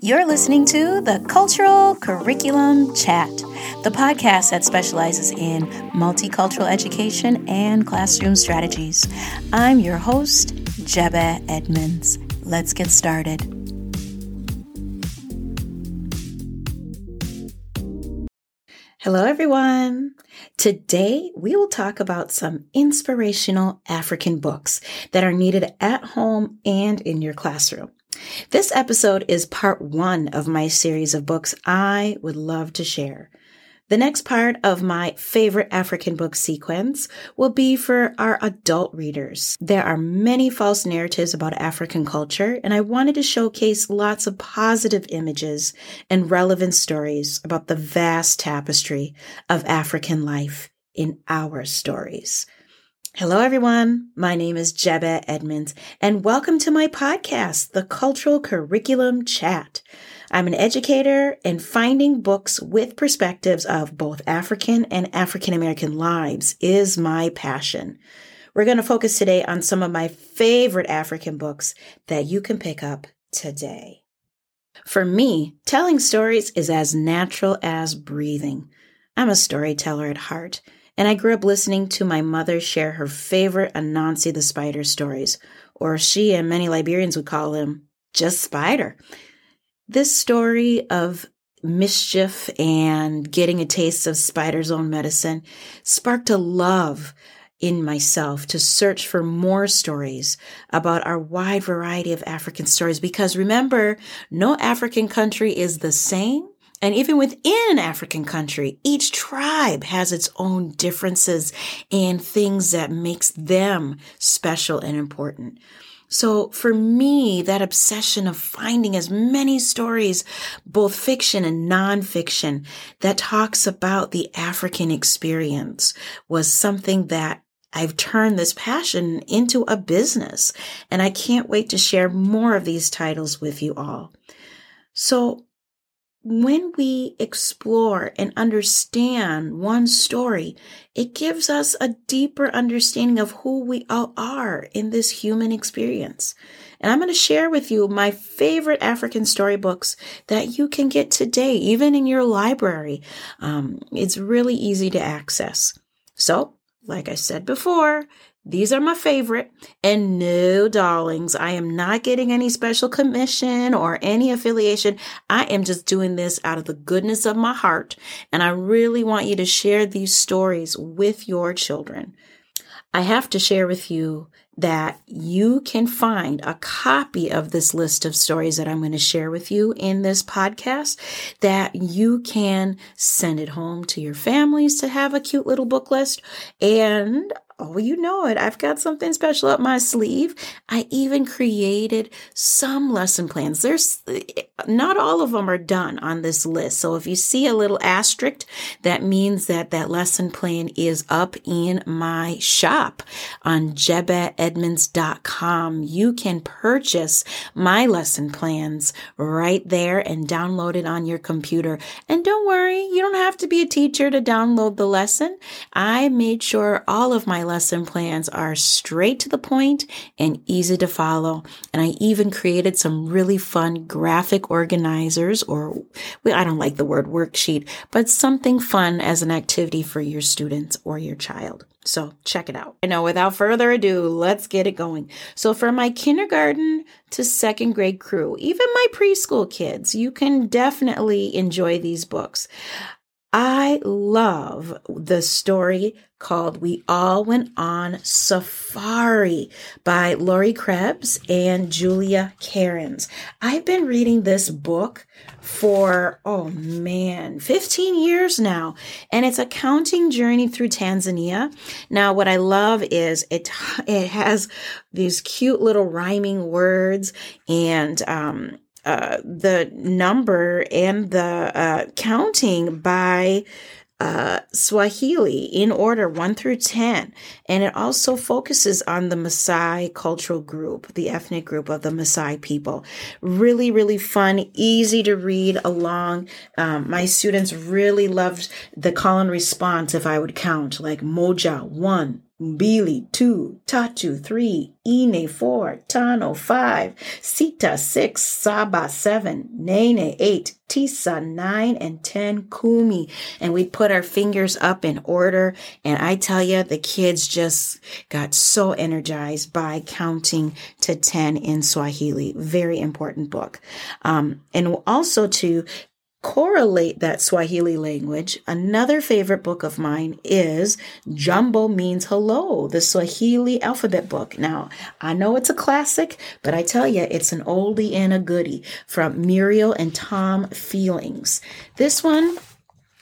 You're listening to the Cultural Curriculum Chat, the podcast that specializes in multicultural education and classroom strategies. I'm your host, Jebe Edmonds. Let's get started. Hello, everyone. Today, we will talk about some inspirational African books that are needed at home and in your classroom. This episode is part one of my series of books I would love to share. The next part of my favorite African book sequence will be for our adult readers. There are many false narratives about African culture, and I wanted to showcase lots of positive images and relevant stories about the vast tapestry of African life in our stories. Hello, everyone. My name is Jebe Edmonds, and welcome to my podcast, The Cultural Curriculum Chat. I'm an educator, and finding books with perspectives of both African and African American lives is my passion. We're going to focus today on some of my favorite African books that you can pick up today. For me, telling stories is as natural as breathing. I'm a storyteller at heart and I grew up listening to my mother share her favorite Anansi the Spider stories, or she and many Liberians would call him just Spider. This story of mischief and getting a taste of Spider's own medicine sparked a love in myself to search for more stories about our wide variety of African stories because remember, no African country is the same and even within an African country, each tribe has its own differences and things that makes them special and important. So for me, that obsession of finding as many stories, both fiction and nonfiction, that talks about the African experience was something that I've turned this passion into a business. And I can't wait to share more of these titles with you all. So when we explore and understand one story, it gives us a deeper understanding of who we all are in this human experience. And I'm going to share with you my favorite African storybooks that you can get today, even in your library. Um, it's really easy to access. So, like I said before, these are my favorite. And no, darlings, I am not getting any special commission or any affiliation. I am just doing this out of the goodness of my heart. And I really want you to share these stories with your children. I have to share with you that you can find a copy of this list of stories that I'm going to share with you in this podcast that you can send it home to your families to have a cute little book list. And Oh, you know it. I've got something special up my sleeve. I even created some lesson plans. There's not all of them are done on this list. So if you see a little asterisk, that means that that lesson plan is up in my shop on jebeedmonds.com. You can purchase my lesson plans right there and download it on your computer. And don't worry, you don't have to be a teacher to download the lesson. I made sure all of my lesson plans are straight to the point and easy to follow. And I even created some really fun graphic organizers or well, I don't like the word worksheet, but something fun as an activity for your students or your child. So check it out. I know without further ado, let's get it going. So for my kindergarten to second grade crew, even my preschool kids, you can definitely enjoy these books. I love the story called We All Went on Safari by Laurie Krebs and Julia Cairns. I've been reading this book for, oh man, 15 years now, and it's a counting journey through Tanzania. Now, what I love is it, it has these cute little rhyming words and, um, uh, the number and the uh, counting by uh, Swahili in order one through 10. And it also focuses on the Maasai cultural group, the ethnic group of the Maasai people. Really, really fun, easy to read along. Um, my students really loved the call and response if I would count, like moja, one, Mbili, two, Tatu, three, Nne, four, Tano, five, Sita, six, Saba, seven, Nane, eight, Tisa, nine, and ten, Kumi. And we put our fingers up in order. And I tell you, the kids just got so energized by counting to 10 in Swahili. Very important book. Um, and also to correlate that Swahili language, another favorite book of mine is Jambo Means Hello, the Swahili alphabet book. Now, I know it's a classic, but I tell you, it's an oldie and a goodie from Muriel and Tom Feelings. This one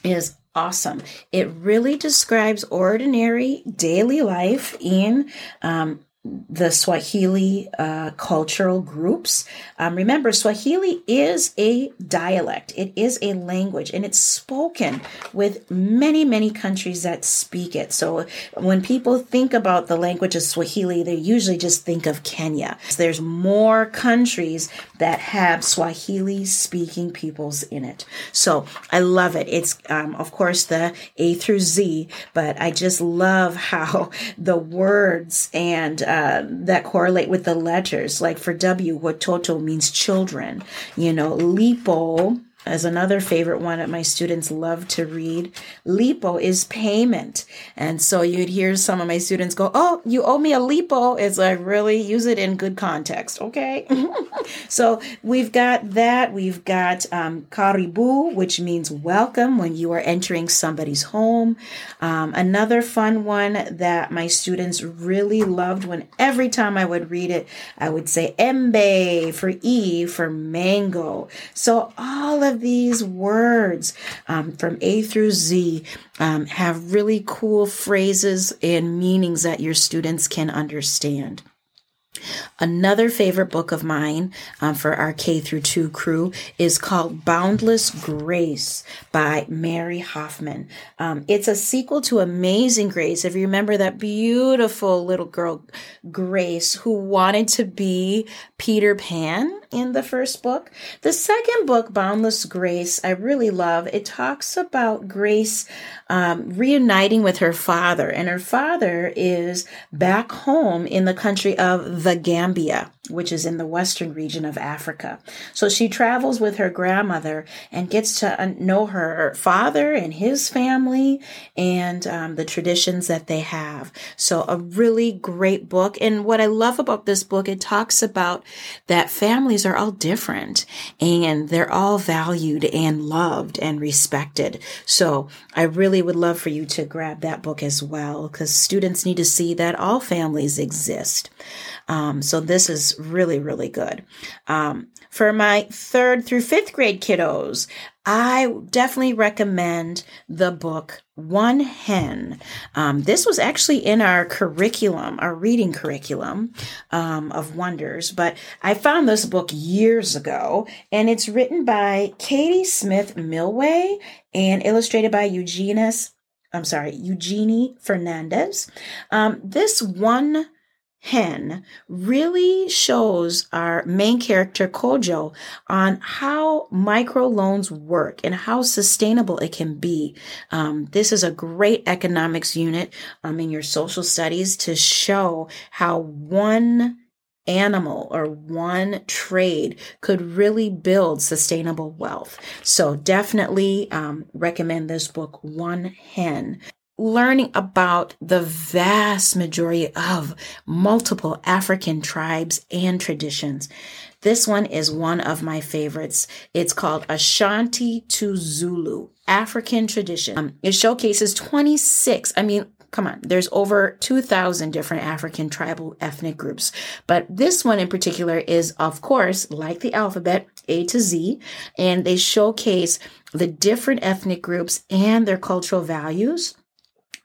is awesome. It really describes ordinary daily life in um, the Swahili uh, cultural groups. Um, remember, Swahili is a dialect, it is a language, and it's spoken with many, many countries that speak it. So when people think about the language of Swahili, they usually just think of Kenya. There's more countries that have Swahili speaking peoples in it. So I love it. It's, um, of course, the A through Z, but I just love how the words and uh, uh, that correlate with the letters. Like for W, watoto means children. You know, lipo as another favorite one that my students love to read. Lipo is payment. And so you'd hear some of my students go, Oh, you owe me a lipo. It's like really use it in good context. Okay. so we've got that. We've got um, karibu, which means welcome when you are entering somebody's home. Um, another fun one that my students really loved when every time I would read it, I would say embe for E for mango. So all of of these words um, from A through Z um, have really cool phrases and meanings that your students can understand. Another favorite book of mine um, for our K through 2 crew is called Boundless Grace by Mary Hoffman. Um, it's a sequel to Amazing Grace. If you remember that beautiful little girl, Grace, who wanted to be Peter Pan in the first book. The second book, Boundless Grace, I really love. It talks about Grace um, reuniting with her father, and her father is back home in the country of the Gambia which is in the western region of Africa. So she travels with her grandmother and gets to know her father and his family and um, the traditions that they have. So a really great book. And what I love about this book, it talks about that families are all different and they're all valued and loved and respected. So I really would love for you to grab that book as well because students need to see that all families exist. Um, so this is really, really good. Um, for my third through fifth grade kiddos, I definitely recommend the book One Hen. Um, this was actually in our curriculum, our reading curriculum um, of wonders, but I found this book years ago, and it's written by Katie Smith Milway and illustrated by Eugenius. I'm sorry, Eugenie Fernandes. Um, this one Hen really shows our main character Kojo on how microloans work and how sustainable it can be. Um, this is a great economics unit um, in your social studies to show how one animal or one trade could really build sustainable wealth. So definitely um, recommend this book, One Hen learning about the vast majority of multiple African tribes and traditions. This one is one of my favorites. It's called Ashanti to Zulu, African tradition. Um, it showcases 26, I mean, come on, there's over 2,000 different African tribal ethnic groups. But this one in particular is, of course, like the alphabet, A to Z, and they showcase the different ethnic groups and their cultural values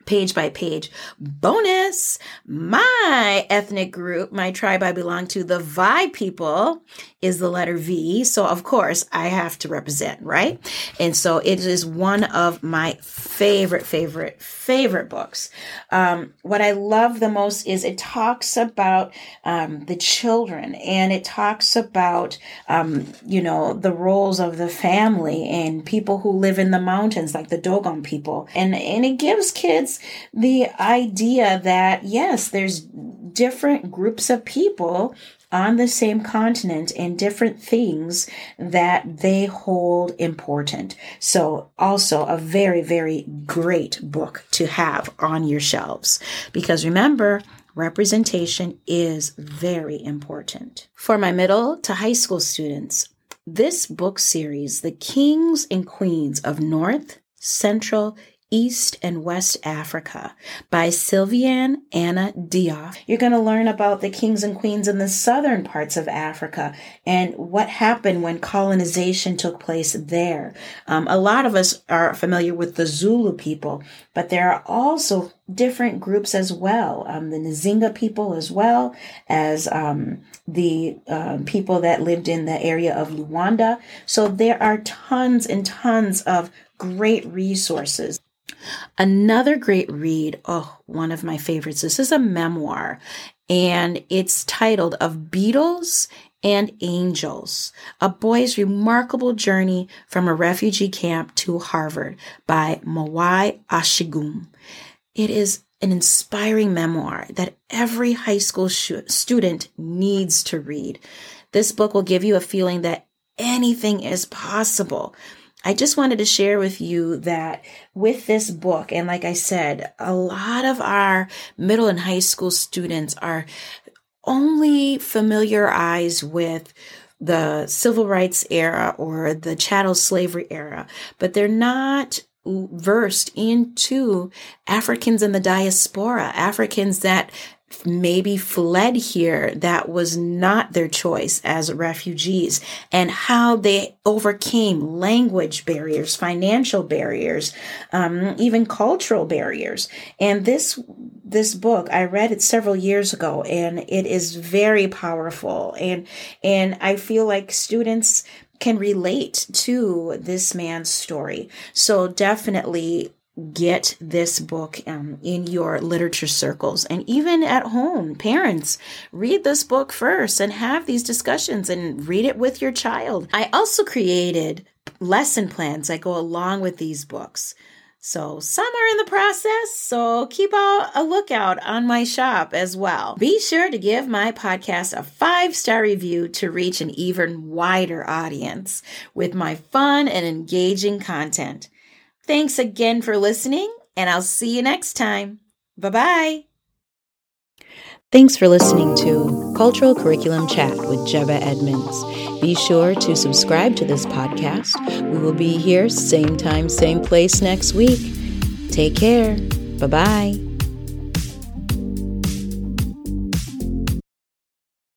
page by page. Bonus! My ethnic group, my tribe I belong to, the Vai people, is the letter V. So, of course, I have to represent, right? And so it is one of my favorite, favorite, favorite books. Um, what I love the most is it talks about um, the children and it talks about, um, you know, the roles of the family and people who live in the mountains, like the Dogon people. And, and it gives kids the idea that, yes, there's different groups of people on the same continent and different things that they hold important. So also a very, very great book to have on your shelves because remember, representation is very important. For my middle to high school students, this book series, The Kings and Queens of North, Central, East and West Africa by Sylviane Anna Diouf. You're going to learn about the kings and queens in the southern parts of Africa and what happened when colonization took place there. Um, a lot of us are familiar with the Zulu people, but there are also different groups as well. Um, the Nzinga people as well as um, the uh, people that lived in the area of Luanda. So there are tons and tons of great resources. Another great read, oh, one of my favorites. This is a memoir, and it's titled Of Beetles and Angels A Boy's Remarkable Journey from a Refugee Camp to Harvard by Mawi Asgedom. It is an inspiring memoir that every high school sh- student needs to read. This book will give you a feeling that anything is possible. I just wanted to share with you that with this book, and like I said, a lot of our middle and high school students are only familiarized with the civil rights era or the chattel slavery era, but they're not versed into Africans in the diaspora, Africans that maybe fled here that was not their choice as refugees and how they overcame language barriers financial barriers um, even cultural barriers. And this this book i read it several years ago and it is very powerful. And and i feel like students can relate to this man's story. So definitely get this book um, in your literature circles and even at home parents read this book first and have these discussions and read it with your child i also created lesson plans that go along with these books so some are in the process, so keep a lookout on my shop as well. Be sure to give my podcast a five star review to reach an even wider audience with my fun and engaging content. Thanks again for listening, and I'll see you next time. Bye bye. Thanks for listening to Cultural Curriculum Chat with Jeba Edmonds. Be sure to subscribe to this podcast. We will be here, same time, same place next week. Take care. Bye bye.